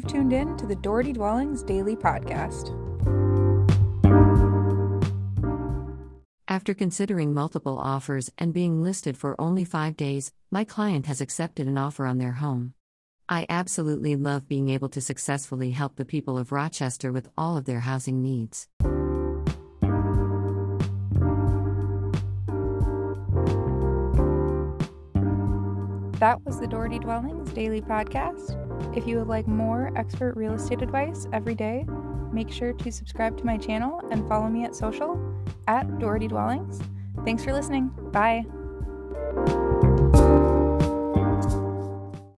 tuned in to the Doherty Dwellings Daily Podcast. After considering multiple offers and being listed for only five days, my client has accepted an offer on their home. I absolutely love being able to successfully help the people of Rochester with all of their housing needs. That was the Doherty Dwellings Daily Podcast. If you would like more expert real estate advice every day, make sure to subscribe to my channel and follow me at social at Doherty Dwellings. Thanks for listening. Bye.